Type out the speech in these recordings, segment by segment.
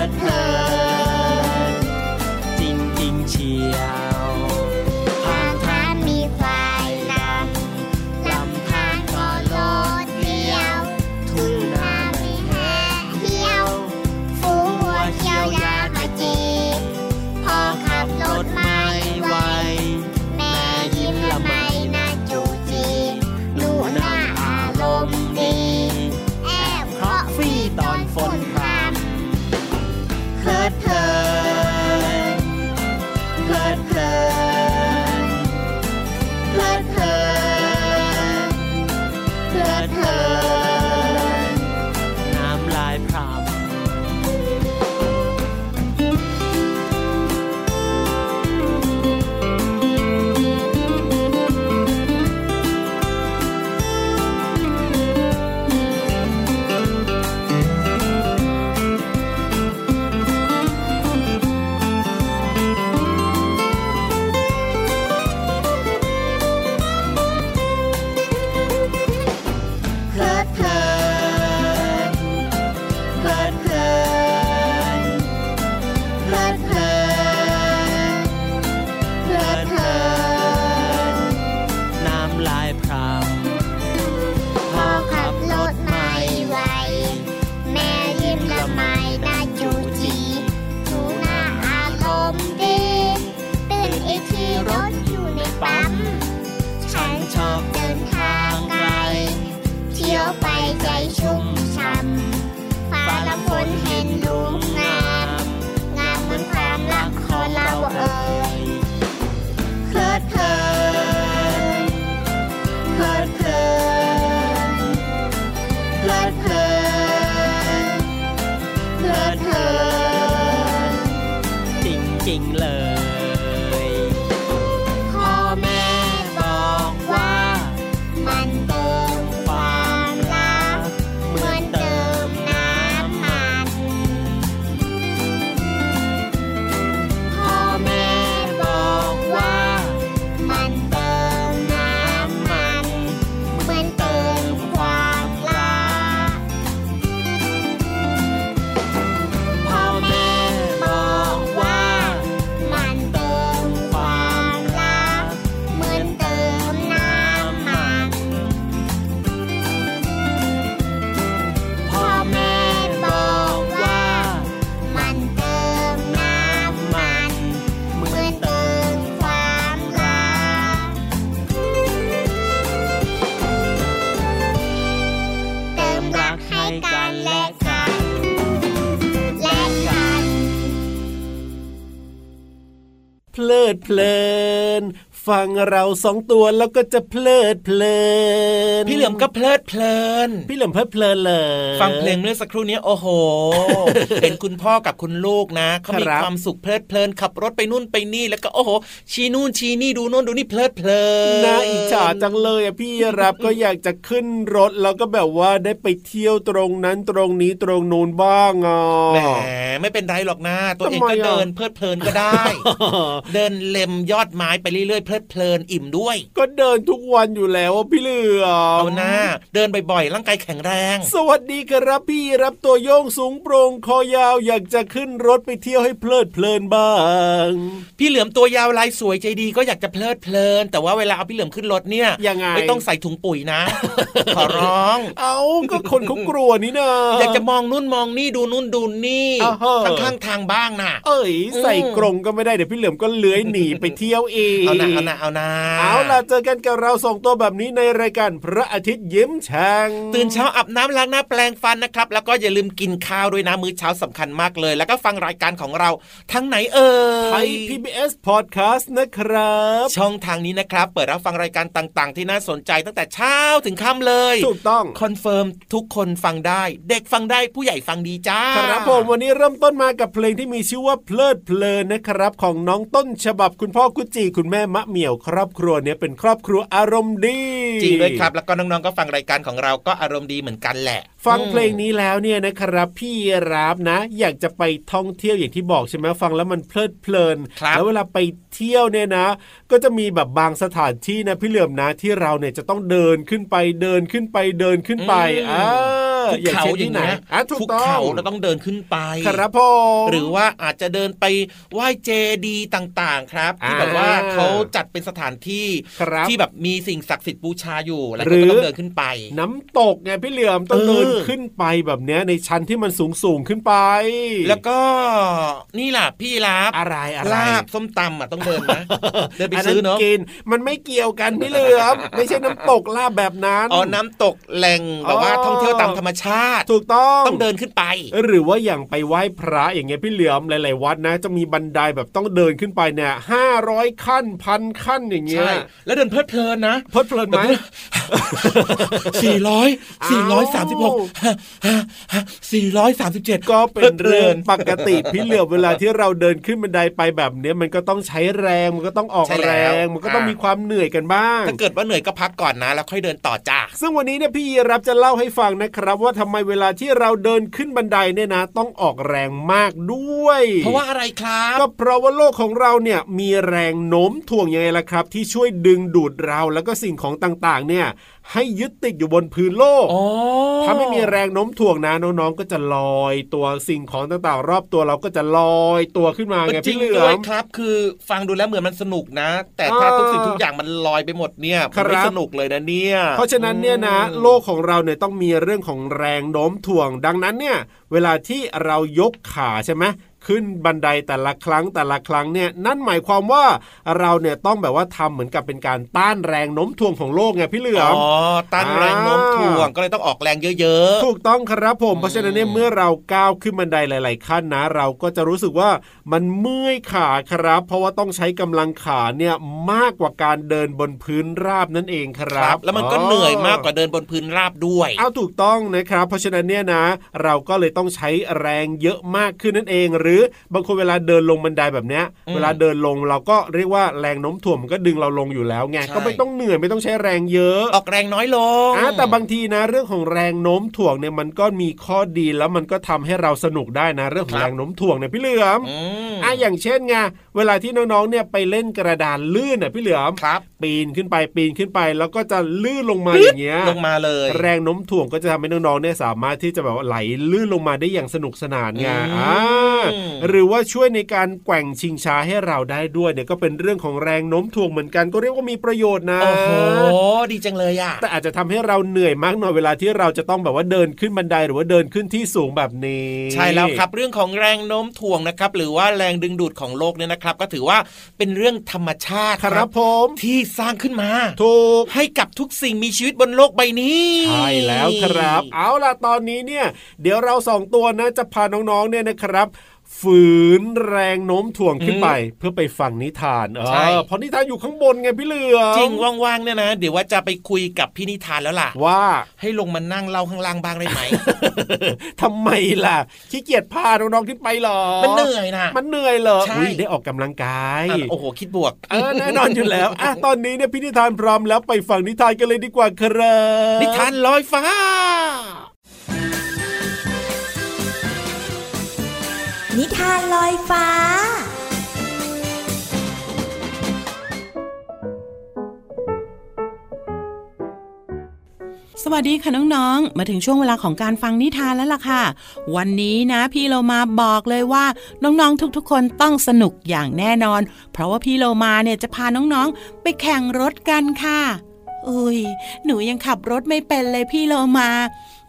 that plan. ฟังเราสองตัวแล้วก็จะเพลิดเพลิน พี่เหลือมก็เพลิดเพลิน พี่เหลือมเพลิดเพลินเลย ฟังเพลงเมื่อสักครู่นี้โอ้โห เป็นคุณพ่อกับคุณลูกนะเขามีความสุขเพลิดเพลินขับรถไปนู่นไปนี่แล้วก็โอ้โหชี้นู่นชี้นี่ดูนู่นดูนี่เพลิดเพลินน่าอิจฉาจังเลยอะพี่รับก็อยากจะขึ้นรถแล้วก็แบบว่าได้ไปเที่ยวตรงนั้นตรงนี้ตรงนู้นบ้างอะแหมไม่เป็นไรหรอกนะตัวเองก็เดินเพลิดเพลินก็ได้ เดินเล็มยอดไม้ไปเรื่อยๆลิดเพลินอิ่มด้วย ก็เดินทุกวันอยู่แล้วอะพี่เหลือมเอาหน้า เดินบ่อยๆร่างกายแข็งแรง สวัสดีครับพี่รับตัวโยงสูงโปร่งคอยาวอยากจะขึ้นรถไปเที่ยวให้เพลิดเพลินบ้าง พี่เหลือมตัวยาวลายสวยใจดีก็อยากจะเพลิดเพลิน แต่ว่าเวลาเอาพี่เหลือมขึ้นรถเนี่ยยังไงไม่ต้องใส่ถุงปุ๋ยนะ ขอร้อง เอาก็คนเขากลัวนี่นะอยากจะมองนู่นมองนี่ดูนู่นดูนี่อ้าวเฮ้อข้างๆทางบ้างน่ะเอ้ยใส่อืมกรงก็ไม่ได้เดี๋ยวพี่เหลือมก็เลื้อยหนีไปเที่ยวเองเอานะเอานะเอานะเอาล่ะเจอกันกับเราสองตัวแบบนี้ในรายการพระอาทิตย์ยิ้มแฉ่งตื่นเช้าอาบน้ำล้างหน้าแปลงฟันนะครับ แล้วก็อย่าลืมกินข้าวด้วยนะมื้อเช้าสำคัญมากเลย แล้วก็ฟังรายการของเราทั้งไหนเอ่ไทยย PBS Podcast นะครับ ช่องทางนี้นะครับ เปิดรับฟังรายการต่างๆ ที่น่าสนใจตั้งแต่เช้าถึงค่ำเลยถูกต้องคอนเฟิร์มทุกคนฟังได้ เด็กฟังได้ผู้ใหญ่ฟังดีจ้าครับผมวันนี้เริ่มต้นมากับเพลงที่มีชื่อว่าเพลิดเพลินนะครับ ของน้องต้นฉบับคุณพ่อกุจิคุณแม่มะเหมียวครอบครัวเนี้ยเป็นครอบครัวอารมณ์ดี จริงด้วยครับ แล้วก็น้องๆก็ฟังรายการของเราก็อารมณ์ดีเหมือนกันแหละ ฟังอืมเพลงนี้แล้วเนี่ยนะครับ พี่รับนะ อยากจะไปท่องเที่ยวอย่างที่บอกใช่ไหมฟังแล้วมันเพลิดเพลินครับแล้วเวลาไปเที่ยวเนี่ยนะ ก็จะมีแบบบางสถานที่นะพี่เหลื่อมนะที่เราเนี่ยจะต้องเดินขึ้นไปเดินขึ้นไปเดินขึ้นไปอ่าภูอย่างเขาเช่นอที่ย่างไหนเงี้ยอะถูกภูต้อเขางเราต้องเดินขึ้นไปครับผมหรือว่าอาจจะเดินไปไหว้เจดีย์ต่างๆครับ ที่อ่าแบบว่าเขาจัดเป็นสถานที่ครับที่แบบมีสิ่งศักดิ์สิทธิ์บูชาอยู่แล้วหรืก็อต้องเดินขึ้นไป น้ำตกไงพี่เหลื่อมต้องเออเดินขึ้นไปแบบเนี้ยในชั้นที่มันสูงสูงๆขึ้นไป แล้วก็นี่แหละพี่รับอะไรอะไรลาบส้มตำอะต้องเดินนะเดินไปอันซื้อเนาะกินมันไม่เกี่ยวกันพี่เหลือมไม่ใช่น้ำตกลาบแบบนั้นอ๋อน้ำตกแหล่งแบบว่าอ๋อท่องเที่ยวตามธรรมชาติ ถูกต้องต้องเดินขึ้นไป หรือว่าอย่างไปไหว้พระอย่างเงี้ยพี่เหลือมหลาย ๆ วัดนะ จะมีบันไดแบบต้องเดินขึ้นไปเนี่ยห้าร้อยขั้นพันขั้นอย่างเงี้ยใช่แล้วเดินเพลิดเพลินนะเพลิดเพลินไหมสี่ร้อยสี่ร้อยสามสิบหกอ้าวสี่ร้อยสามสิบเจ็ดก็เป็นเรื่องปกติพี่เหลือมเวลาที่เราเดินขึ้นบันไดไปแบบเนี้ยมันก็ต้องใช้แรงมันก็ต้องออกใช่แรแล้วงมันก็ต้องอ่ามีมีความเหนื่อยกันบ้าง ถ้าเกิดว่าเหนื่อยก็พักก่อนนะ แล้วค่อยเดินต่อจ้าซึ่งวันนี้เนี่ยพี่ยีรับจะเล่าให้ฟังนะครับ ว่าทำไมเวลาที่เราเดินขึ้นบันไดเนี่ยนะ ต้องออกแรงมากด้วย เพราะว่าอะไรครับก็เพราะว่าโลกของเราเนี่ยมีแรงโน้มถ่วงยังไงล่ะครับ ที่ช่วยดึงดูดเราแล้วก็สิ่งของต่างๆ เนี่ย ให้ยึดติดอยู่บนพื้นโลกอ๋อถ้าไม่มีแรงโน้มถ่วงนะน้องๆก็จะลอยตัวสิ่งของต่างๆ รอบตัวเราก็จะลอยตัวขึ้นมาไงจริพี่งเหลืด้อวยมครับ คือฟังดูแล้วเหมือนมันสนุกนะ แต่ถ้าอ่าทุกสิ่งทุกอย่างมันลอยไปหมดเนี่ยครัมันบไม่สนุกเลยนะเนี่ย เพราะฉะนั้นเนี่ยนะอืมโลกของเราเนี่ยต้องมีเรื่องของแรงโน้มถ่วง ดังนั้นเนี่ย เวลาที่เรายกขาใช่ไหม ขึ้นบันไดแต่ละครั้งแต่ละครั้งเนี่ยนั่นหมายความว่าเราเนี่ยต้องแบบว่าทำเหมือนกับเป็นการต้านแรงโน้มถ่วงของโลกไงพี่เหลือมอ๋อต้านแรงโน้มถ่วงก็เลยต้องออกแรงเยอะถูกต้องครับผมอืมเพราะฉะนั้นเนี่ยเมื่อเราก้าวขึ้นบันไดหลาย ๆ ขั้นนะ เราก็จะรู้สึกว่ามันเมื่อยขาครับ เพราะว่าต้องใช้กำลังขาเนี่ยมากกว่าการเดินบนพื้นราบนั่นเองคๆรับ แล้วมันก็เหนื่อยมากกว่าเดินบนพื้นราบด้วยเอาถูกต้องนะครับ เพราะฉะนั้นเนี่ยนะ เราก็เลยต้องใช้แรงเยอะมากขึ้นนั่นเองหรือบางคนเวลาเดินลงบันไดแบบเนี้ยอืมเวลาเดินลงเราก็เรียกว่าแรงโน้มถ่วงมันก็ดึงเราลงอยู่แล้วไงใช่ก็ไม่ต้องเหนื่อยไม่ต้องใช้แรงเยอะ ออกแรงน้อยลงอะแต่บางทีนะเรื่องของแรงโน้มถ่วงเนี่ยมันก็มีข้อดีแล้วมันก็ทำให้เราสนุกได้นะเรื่องของแรงโน้มถ่วงเนี่ยพี่เหลือมอืมอะอย่างเช่นไงเวลาที่น้องๆเนี่ยไปเล่นกระดานลื่นน่ะพี่เหลือมครับปีนขึ้นไปปีนขึ้นไป แล้วก็จะลื่นลงมาอย่างเงี้ยลงมาเลย แรงโน้มถ่วงก็จะทำให้น้องๆเนี่ยสามารถที่จะแบบว่าไหลลื่นลงมาได้อย่างสนุกสนานไงอืมอ่าหรือว่าช่วยในการแกว่งชิงช้าให้เราได้ด้วยเนี่ยก็เป็นเรื่องของแรงโน้มถ่วงเหมือนกันก็เรียกว่ามีประโยชน์นะโอ้โหดีจังเลยอะแต่อาจจะทำให้เราเหนื่อยมากหน่อยเวลาที่เราจะต้องแบบว่าเดินขึ้นบันไดหรือว่าเดินขึ้นที่สูงแบบนี้ ใช่แล้วครับ เรื่องของแรงโน้มถ่วงนะครับ หรือว่าแรงดึงดูดของโลกเนี่ยนะครับ ก็ถือว่าเป็นเรื่องธรรมชาติครับผมที่สร้างขึ้นมาถูกให้กับทุกสิ่งมีชีวิตบนโลกใบนี้ใช่แล้วครับ เอาล่ะตอนนี้เนี่ย เดี๋ยวเราสองตัวนะจะพาน้องๆเนี่ยนะครับ ฝืนแรงโน้มถ่วงขึ้นไป เพื่อไปฟังนิทานเอใช่อเพราะนิทานอยู่ข้างบนไงพี่เหลือมจริงว่างๆเนี่ยนะ เดี๋ยวว่าจะไปคุยกับพี่นิทานแล้วล่ะ ว่าให้ลงมานั่งเล่าข้างล่างบ้างได้ไหมทำไมล่ะขี้เกียจพาน้องๆขึ้นไปเหรอ มันเหนื่อยนะมันเหนื่อยเหรอใช่อุ๊ยได้ออกกำลังกายอะโอ้โหคิดบวกเออแน่นอนอยู่แล้วอะตอนนี้เนี่ยพี่นิทานพร้อมแล้วไปฟังนิทานกันเลยดีกว่าครับนิทานลอยฟ้า นิทานลอยฟ้า สวัสดีค่ะน้องๆ มาถึงช่วงเวลาของการฟังนิทานแล้วล่ะค่ะ วันนี้นะพี่โลมาบอกเลยว่าน้องๆ ทุกๆ คนต้องสนุกอย่างแน่นอน เพราะว่าพี่โลมาเนี่ยจะพาน้องๆ ไปแข่งรถกันค่ะ อุ้ย หนูยังขับรถไม่เป็นเลยพี่โลมา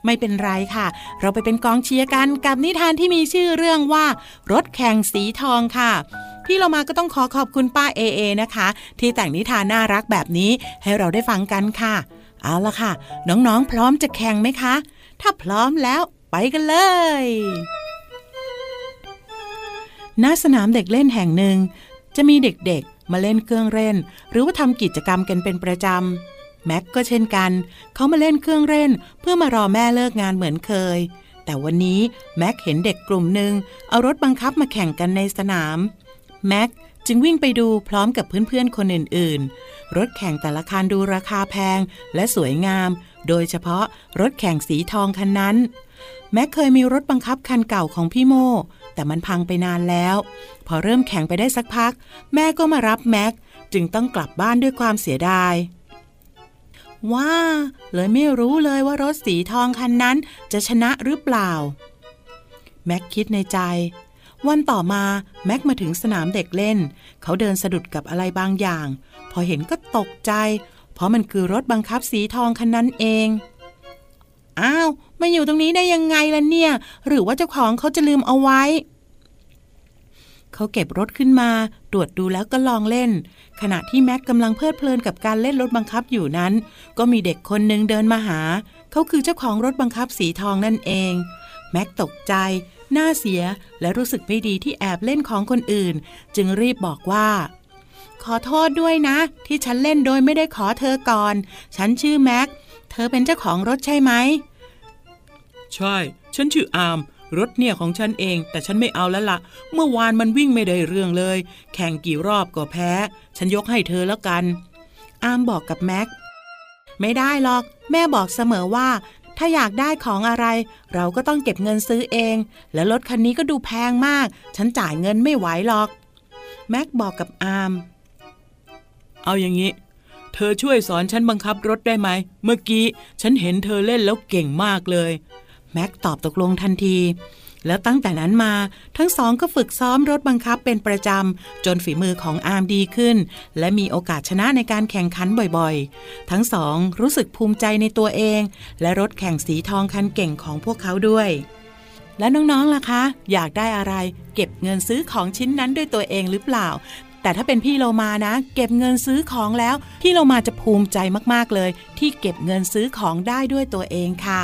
ไม่เป็นไรค่ะ เราไปเป็นกองเชียร์กันกับนิทานที่มีชื่อเรื่องว่า รถแข่งสีทองค่ะพี่เรามาก็ต้องขอขอบคุณป้าเอเอนะคะ ที่แต่งนิทานน่ารักแบบนี้ให้เราได้ฟังกันค่ะ เอาละค่ะ น้องๆพร้อมจะแข่งไหมคะ ถ้าพร้อมแล้วไปกันเลยณสนามเด็กเล่นแห่งหนึ่ง จะมีเด็กๆ มาเล่นเครื่องเล่น หรือว่าทำกิจกรรมกันเป็นประจำ แม็กก็เช่นกัน เขามาเล่นเครื่องเล่น เพื่อมารอแม่เลิกงานเหมือนเคย แต่วันนี้แม็กเห็นเด็กกลุ่มหนึ่งเอารถบังคับมาแข่งกันในสนาม แม็กจึงวิ่งไปดูพร้อมกับเพื่อนๆคนอื่นๆ รถแข่งแต่ละคันดูราคาแพงและสวยงาม โดยเฉพาะรถแข่งสีทองคันนั้น แม็กเคยมีรถบังคับคันเก่าของพี่โมแต่มันพังไปนานแล้ว พอเริ่มแข่งไปได้สักพัก แม่ก็มารับแม็กจึงต้องกลับบ้านด้วยความเสียดาย ว้าเลยไม่รู้เลยว่ารถสีทองคันนั้นจะชนะหรือเปล่า แม็กคิดในใจ วันต่อมาแม็กมาถึงสนามเด็กเล่น เขาเดินสะดุดกับอะไรบางอย่าง พอเห็นก็ตกใจ เพราะมันคือรถบังคับสีทองคันนั้นเองอ้าวมาอยู่ตรงนี้ได้ยังไงล่ะเนี่ย หรือว่าเจ้าของเขาจะลืมเอาไว้ เขาเก็บรถขึ้นมา ตรวจดูแล้วก็ลองเล่น ขณะที่แม็กกำลังเพลิดเพลินกับการเล่นรถบังคับอยู่นั้น ก็มีเด็กคนหนึ่งเดินมาหา เขาคือเจ้าของรถบังคับสีทองนั่นเอง แม็กตกใจ หน้าเสียและรู้สึกไม่ดีที่แอบเล่นของคนอื่น จึงรีบบอกว่า ขอโทษด้วยนะ ที่ฉันเล่นโดยไม่ได้ขอเธอก่อน ฉันชื่อแม็ก เธอเป็นเจ้าของรถใช่ไหม ใช่ ฉันชื่ออาร์ม รถเนี่ยของฉันเอง แต่ฉันไม่เอาแล้วละ่ะเมื่อวานมันวิ่งไม่ได้เรื่องเลย แข่งกี่รอบก็แพ้ ฉันยกให้เธอแล้วกัน อาร์มบอกกับแม็ก ไม่ได้หรอก แม่บอกเสมอว่า ถ้าอยากได้ของอะไร เราก็ต้องเก็บเงินซื้อเอง และรถคันนี้ก็ดูแพงมาก ฉันจ่ายเงินไม่ไหวหรอก แม็กบอกกับอาร์มเอาอย่างนี้เธอช่วยสอนฉันบังคับรถได้ไหม เมื่อกี้ ฉันเห็นเธอเล่นแล้วเก่งมากเลย แม็กตอบตกลงทันที แล้วตั้งแต่นั้นมาทั้งสองก็ฝึกซ้อมรถบังคับเป็นประจำ จนฝีมือของอาร์มดีขึ้น และมีโอกาสชนะในการแข่งขันบ่อยๆ ทั้งสองรู้สึกภูมิใจในตัวเอง และรถแข่งสีทองคันเก่งของพวกเขาด้วยและน้องๆ ล่ะคะ อยากได้อะไร เก็บเงินซื้อของชิ้นนั้นด้วยตัวเองหรือเปล่า แต่ถ้าเป็นพี่โลมานะ เก็บเงินซื้อของแล้ว พี่โลมาจะภูมิใจมากๆเลย ที่เก็บเงินซื้อของได้ด้วยตัวเองค่ะ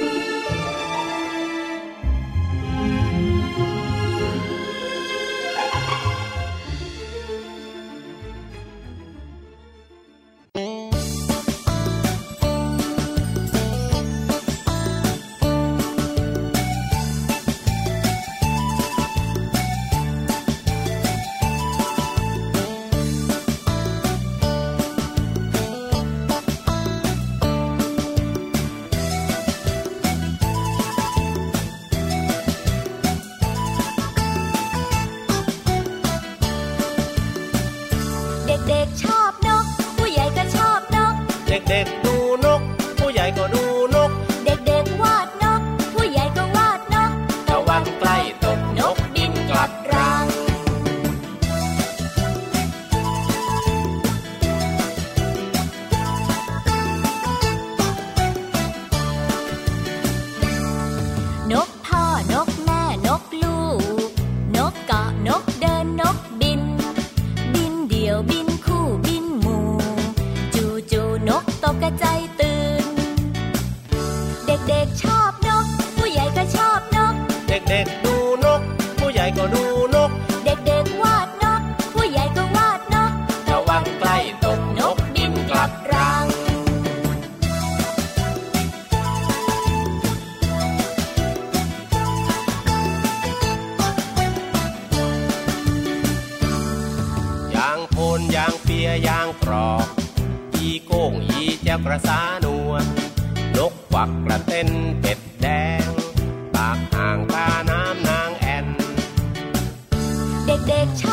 เด็กๆช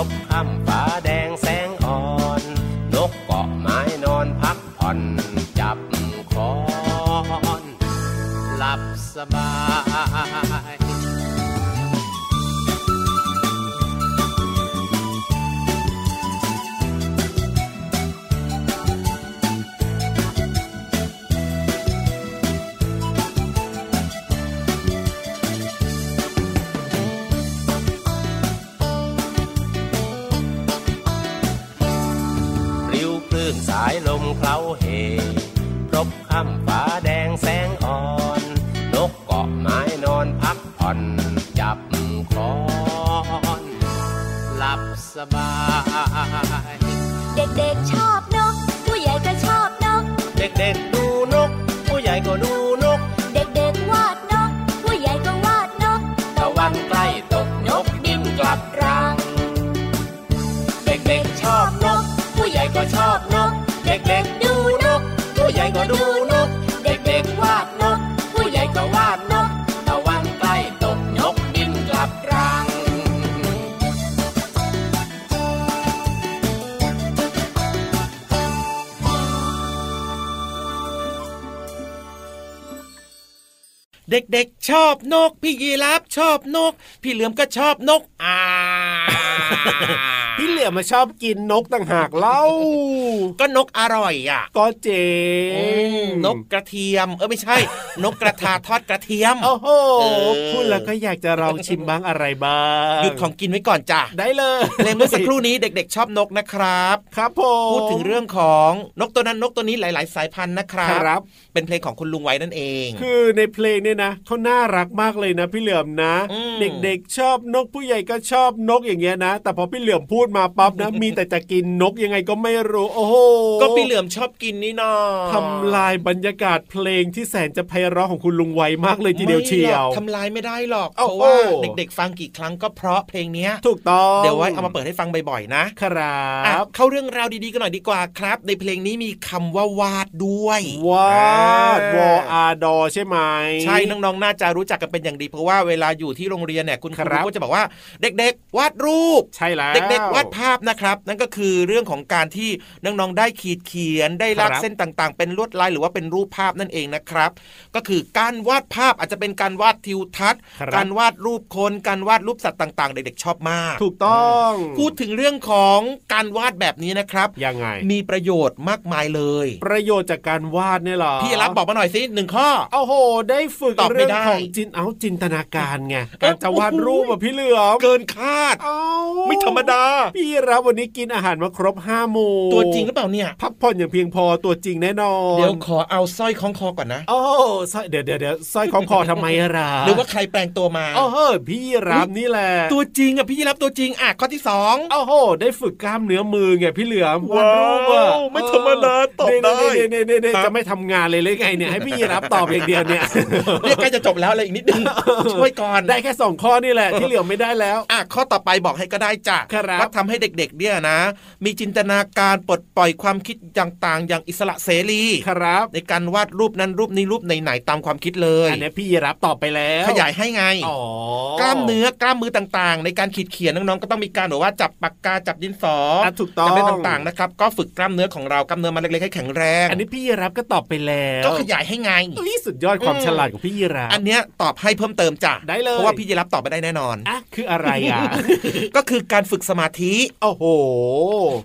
ลบข้ามฟ้า สบาย เด็กๆชอบนก ผู้ใหญ่ก็ชอบนก เด็กๆ เด็กๆ ชอบนก พี่ยีรับชอบนก พี่เหลือมก็ชอบนกอ่า พี่เหลือมาชอบกินนกต่างหากเล่า ก็นกอร่อยอะ ก็เจ๋อืมงนกกระเทียม เออไม่ใช่ นกกระทาทอดกระเทียม โอ้โหเออพูดแล้วก็อยากจะลองชิมบ้างอะไรบ้างหยุดของกินไว้ก่อนจ้ะได้เลยเพลงเมื่อสักครู่นี้เด็กๆ ชอบนกนะครับ ครับผมพูดถึงเรื่องของนกตัวนั้นนกตัวนี้หลาย ๆ สายพันธุ์นะครับครับเป็นเพลงของคุณลุงไว้นั่นเอง คือในเพลงเนี่ยนะเขาน่ารักมากเลยนะ พี่เหลือมนะอืมเด็กๆชอบนกผู้ใหญ่ก็ชอบนกอย่างเงี้ยนะ แต่พอพี่เหลือมพูดมาปั๊บนะ มีแต่จะกินนกยังไงก็ไม่รู้โอ้โหก็พี่เหลือมชอบกินนี่นาทำลายบรรยากาศเพลงที่แสนจะไพเราะของคุณลุงไวมากเลยทีเดียวเชียวไม่หรอกทำลายไม่ได้หรอกเพโอ้ราะโหว่าเด็กๆ ฟังกี่ครั้งก็เพราะเพลงเนี้ยถูกต้องเดี๋ยวไว้เอามาเปิดให้ฟังบ่อยๆนะครัอะบเข้าเรื่องราวดีๆกันหน่อยดีกว่าครับ ในเพลงนี้มีคำว่าวาดด้วยวาดอ่วออาดอใช่ไหมใช่น้องๆน่าจะรู้จักกันเป็นอย่างดี เพราะว่าเวลาอยู่ที่โรงเรียนเนี่ยคุณคครัรูบก็จะบอกว่า เด็กๆ วาดรูปใช่แล้วเด็กๆวาดภาพนะครับ นั่นก็คือเรื่องของการที่น้องๆได้ขีดเขียนได้ลากครับเส้นต่างๆ เป็นลวดลายหรือว่าเป็นรูปภาพนั่นเองนะครับ ก็คือการวาดภาพอาจจะเป็นการวาดทิวทัศน์ครับการวาดรูปคนการวาดรูปสัตว์ต่างๆ เด็กๆชอบมาก ถูกต้องพูดถึงเรื่องของการวาดแบบนี้นะครับยังไงมีประโยชน์มากมายเลย ประโยชน์จากการวาดเนี่ยเหรอพี่รับบอกมาหน่อยสิหนึ่งข้อโอ้โห ได้ฝึกตอบไม่เรื่องได้ของจินเอาจินตนาการไงการจะวาดรูปอะพี่เหลือมเกินคาดเอ้าไม่ธรรมดาพี่รับวันนี้กินอาหารมาครบห้าหมู่ตัวจริงหรือเปล่าเนี่ย พักผ่อนอย่างเพียงพอตัวจริงแน่นอน เดี๋ยวขอเอาสร้อยคล้องคอก่อนนะโอ้สร้อยเดี๋ยวเดี๋ยวเดี๋ยวสร้อยของคอทำไมอะล่ะหรือว่าใครแปลงตัวมาโอ้เฮ้ยพี่รับนี่แหละ ตัวจริงอะพี่ยีรับตัวจริงอะข้อที่สองโอ้โหได้ฝึกกล้ามเนื้อมือไงพี่เหลือมวาดรูปอะว้าวไม่ธรรมดาตอบได้เนี่ยเนี่ยเนี่ยเนี่ยครับจะไม่ทำงานเลยเลยไงเนี่ยให้พี่รับตอบอย่างเดียวเนี่ยเรียกใกล้จะจบแล้วเลยอีกนิดนึงช่วยก่อนได้แค่สองข้อนี่แหละที่เหลือไม่ได้แล้วอะข้อต่อไปบอกให้ก็ได้จ้ะครับว่าทำให้เด็กๆเนี่ยนะ มีจินตนาการปลดปล่อยความคิดต่างๆ อย่างอิสระเสรีครับ ในการวาดรูปนั้นรูปนี้รูปไหนๆตามความคิดเลยอันเนี้ยพี่รับตอบไปแล้ว ขยายให้ไงอ๋อกล้ามเนื้อกล้ามมือต่างๆ ในการขีดเขียนน้องๆก็ต้องมีการแบบว่าจับปากกาจับดินสออะถูกต้องจับเล่นต่างๆนะครับก็ฝึกกล้ามเนื้อของเรากล้ามเนื้อมันเล็กๆให้แข็งแรง อันนี้พี่รับก็ตอบไปแล้วก็ขยายให้ไงอุ๊ยสุดยอดความอืมฉลาดของพี่รับอันเนี้ยตอบให้เพิ่มเติมจ้ะได้เลยเพราะว่าพี่ยีรับตอบไม่ได้แน่นอนอะคืออะไรอะก็คือการฝึกสมาธิโอ้โห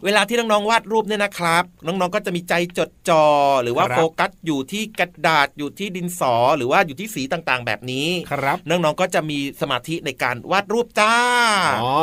เวลาที่น้องๆวาดรูปเนี่ยนะครับ น้องๆก็จะมีใจจดจ่อหรือว่าครับโฟกัสอยู่ที่กระดาษอยู่ที่ดินสอหรือว่าอยู่ที่สีต่างๆ แบบนี้ครับน้องๆก็จะมีสมาธิในการวาดรูปจ้าอ๋อ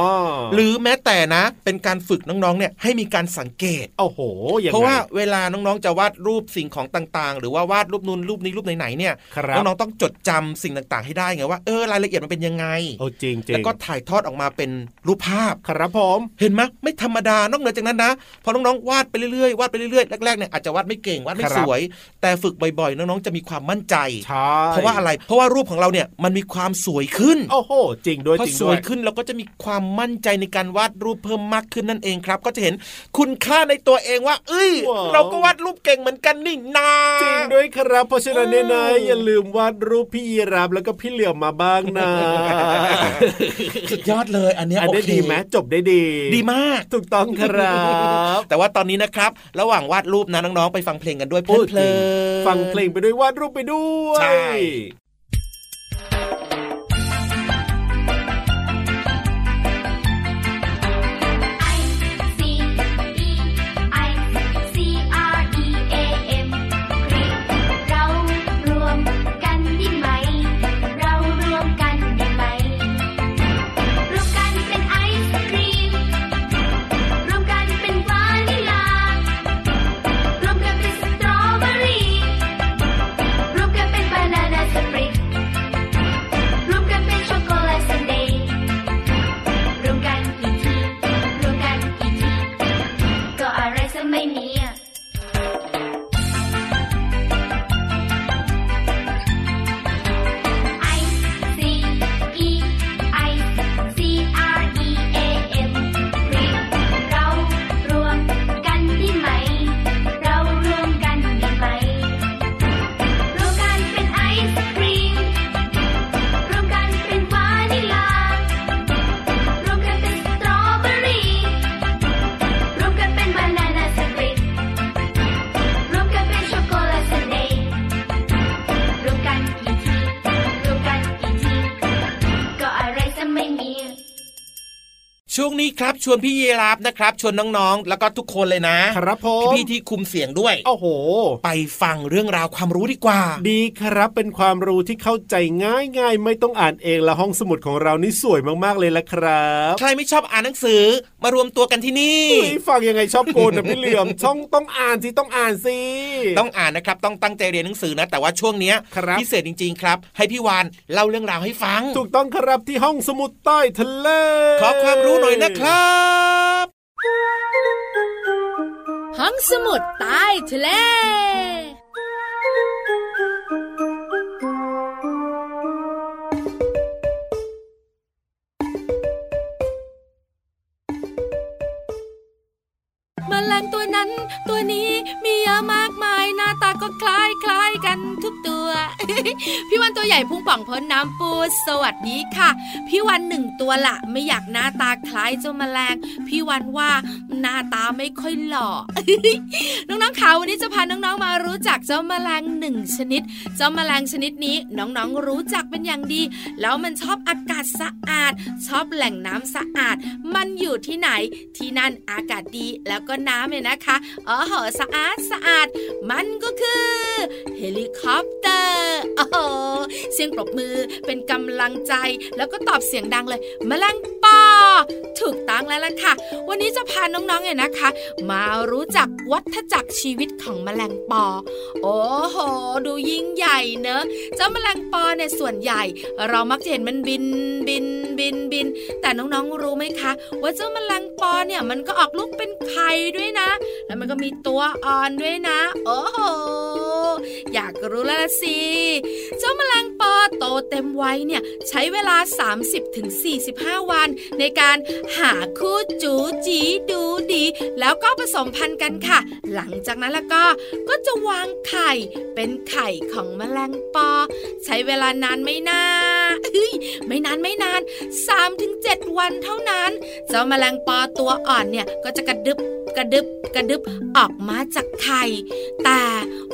หรือแม้แต่นะ เป็นการฝึกน้องๆเนี่ยให้มีการสังเกตโอ้โหยังไงเพราะว่าเวลาน้องๆจะวาดรูปสิ่งของต่างๆ หรือว่าวาดรูปนูนรูปนี้รูปไหนๆเนี่ยครับน้องๆต้องจดจำสิ่งต่างๆ ให้ได้ไงว่าเออรายละเอียดมันเป็นยังไงโอ้จริงจริงแล้วก็ถ่ายทอดออกมาเป็นรูปภาพครับผมเห็นไหมไม่ธรรมดานอกเหนือจากนั้นนะพอน้องๆวาดไปเรื่อยๆวาดไปเรื่อยๆแรกๆเนี่ยอาจจะวาดไม่เก่งวาดไม่ครับสวย แต่ฝึกบ่อยๆ น้องๆจะมีความมั่นใจใช่เพราะว่าอะไร เพราะว่ารูปของเราเนี่ยมันมีความสวยขึ้นโอ้โหจริงด้วยพอจริงสด้ววยยขึ้นเราก็จะมีความมั่นใจในการวาดรูปเพิ่มมากขึ้นนั่นเองครับ ก็จะเห็นคุณค่าในตัวเองว่า เอ้ยว้าวเราก็วาดรูปเก่งเหมือนกันนี่นาจริงด้วยครับเพราะฉะนั้นเนี่ยนะเออออย่าลืมวาดรูปพี่ยีรับแล้วก็พี่เหลี่ยมมาบ้างนะสุดยอดเลย อันเนี้ยอันโอนี้เคดีไหมจบได้ดีดีมาก ถูกต้องครับ แต่ว่าตอนนี้นะครับ ระหว่างวาดรูปนะน้องๆไปฟังเพลงกันด้วยเพลิโอ้นเพลินฟังเพลงไปด้วยวาดรูปไปด้วย ใช่ งนี้ครับชวนพี่เยราฟนะครับชวนน้องๆ แล้วก็ทุกคนเลยนะครับผมพี่ๆที่คุมเสียงด้วยโอ้โห ไปฟังเรื่องราวความรู้ดีกว่า ดีครับเป็นความรู้ที่เข้าใจง่ายๆไม่ต้องอ่านเองและห้องสมุดของเรานี่สวยมากๆเลยละครับ ใครไม่ชอบอ่านหนังสือมารวมตัวกันที่นี่เฮ้ยฟังยังไงชอบโกนนะพี่เหลี่ยมช่องต้องอ่านสิต้องอ่านสิต้องอ่านนะครับต้องตั้งใจเรียนหนังสือนะแต่ว่าช่วงเนี้ยครับพิเศษจริง ๆ ครับ ให้พี่วานเล่าเรื่องราวให้ฟัง ถูกต้องครับที่ห้องสมุดใต้ทะเลขอความรู้หน่อยนะครับ ห้องสมุดใต้ทะเลมแมลงตัวนั้นตัวนี้ เยอะมากมายหน้าตาก็คล้ายคล้ายกันทุกตัว พี่วันตัวใหญ่พุ่งป่องพ้นน้ำปูสวัสดีค่ะ พี่วันหนึ่งตัวละไม่อยากหน้าตาคล้ายเจ้าแมลง พี่วันว่าหน้าตาไม่ค่อยหล่อน้องๆขาวันนี้จะพาน้องๆมารู้จักเจ้าแมลงหนึ่งชนิด เจ้าแมลงชนิดนี้น้องๆรู้จักเป็นอย่างดี แล้วมันชอบอากาศสะอาด ชอบแหล่งน้ำสะอาด มันอยู่ที่ไหนที่นั่นอากาศดีแล้วก็น้ำเนี่ยนะคะอ๋อเหอสะอาดสะอาด มันก็คือเฮลิคอปเตอร์โอ้โหเสียงปรบมือเป็นกำลังใจแล้วก็ตอบเสียงดังเลยแมลงปอ ถูกต้องแล้วล่ะค่ะ วันนี้จะพาน้องๆเนี่ยนะคะ มารู้จักวัฏจักรชีวิตของแมลงปอ โอ้โห ดูยิ่งใหญ่เนอะ เจ้าแมลงปอเนี่ยส่วนใหญ่ เรามักจะเห็นมันบินบินบินบิน แต่น้องๆรู้ไหมคะ ว่าเจ้าแมลงปอเนี่ยมันก็ออกลูกเป็นไข่ด้วยนะ แล้วมันก็มีตัวอ่อนด้วยนะ โอ้โห อยากรู้แล้วล่ะสิ เจ้าแมลงปอ โตเต็มวัยเนี่ยใช้เวลา 30-45 วัน ในการหาคู่จูจีดูดี แล้วก็ผสมพันธุ์กันค่ะ หลังจากนั้นแล้วก็ก็จะวางไข่เป็นไข่ของแมลงปอ ใช้เวลานานไม่นานเฮ้ยไม่นานไม่นาน 3-7 วันเท่านั้น เจ้าแมลงปอตัวอ่อนเนี่ยก็จะกระดึบกระดึบกระดึบออกมาจากไข่ แต่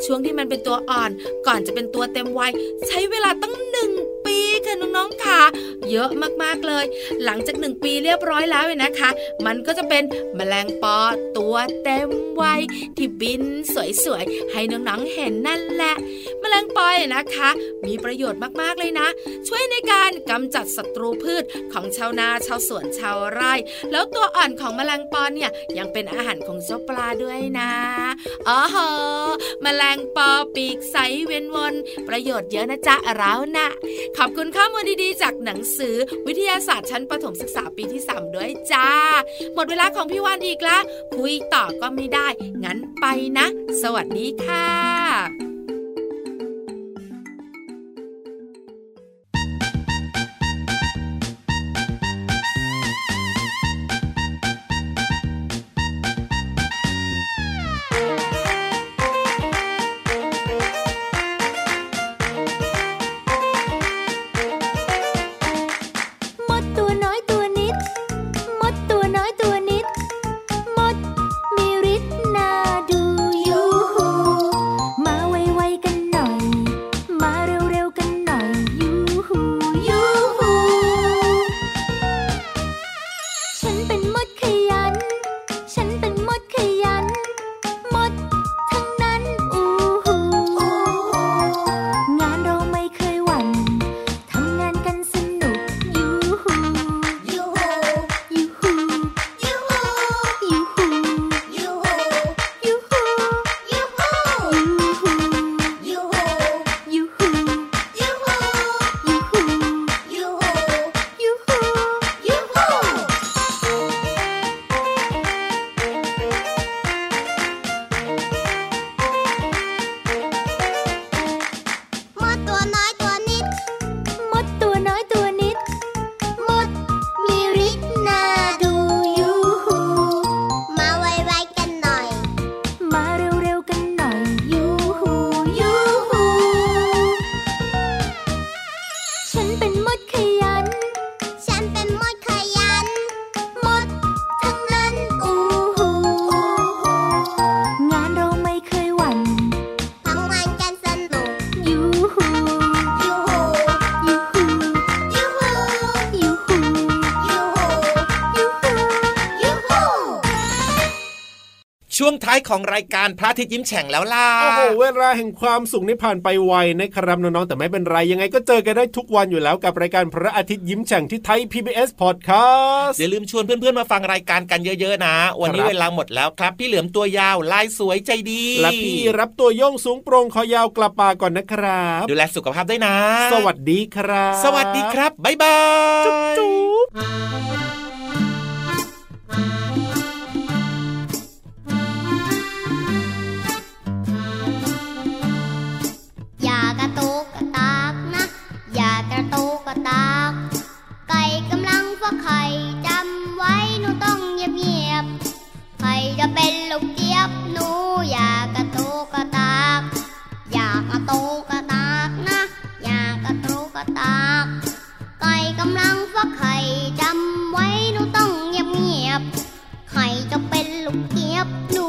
ช่วงที่มันเป็นตัวอ่อนก่อนจะเป็นตัวเต็มวัยใช้เวลาตั้งหนึ่ง เยอะมากๆเลย หลังจากหนึ่งปีเรียบร้อยแล้วเนี่ยนะคะ มันก็จะเป็นแมลงปอตัวเต็มวัยที่บินสวยๆ ให้น้องๆเห็นนั่นแหละ แมลงปอยนะคะ มีประโยชน์มากๆเลยนะ ช่วยในการกำจัดศัตรูพืชของชาวนาชาวสวนชาวไร่ แล้วตัวอ่อนของแมลงปอเนี่ยยังเป็นอาหารของเจ้าปลาด้วยนะอ๋อฮแมลงปอปีกใสเวียนวน ประโยชน์เยอะนะจ๊ะเรานะขอบคุณข้อมูลดีๆ จากหนังสือวิทยาศาสตร์ชั้นประถมศึกษาปีที่ 3 ด้วยจ้า หมดเวลาของพี่วานอีกละคุยต่อก็ไม่ได้ งั้นไปนะ สวัสดีค่ะ ของรายการพระอาทิตย์ยิ้มแฉ่งแล้วล่ะโอ้โหเวลาแห่งความสุขนี่ผ่านไปไวนะครับน้องๆแต่ไม่เป็นไรยังไงก็เจอกันได้ทุกวันอยู่แล้วกับรายการพระอาทิตย์ยิ้มแฉ่งที่ไทย PBS Podcast อย่าลืมชวนเพื่อนๆมาฟังรายการกันเยอะๆนะ วันนี้เวลาหมดแล้วครับ พี่เหลือมตัวยาวลายสวยใจดี และพี่รับตัวโยงสูงโปร่งคอยาวกลับปาก่อนนะครับ ดูแลสุขภาพด้วยนะ สวัสดีครับ สวัสดีครับบ๊ายบายจุ๊บ ตุ๊กตา ไก่กำลังฟักไข่จำไว้หนูต้องเงียบเงีๆใครจะเป็นลูกเจี๊ยบหนูอยากกระตุกระตาก อยากกระตุกระตากนะ อยากกระตุกระตาก ไก่กำลังฟักไข่จำไว้หนูต้องเงียบเงีๆใครจะเป็นลูกเจี๊ยบหนู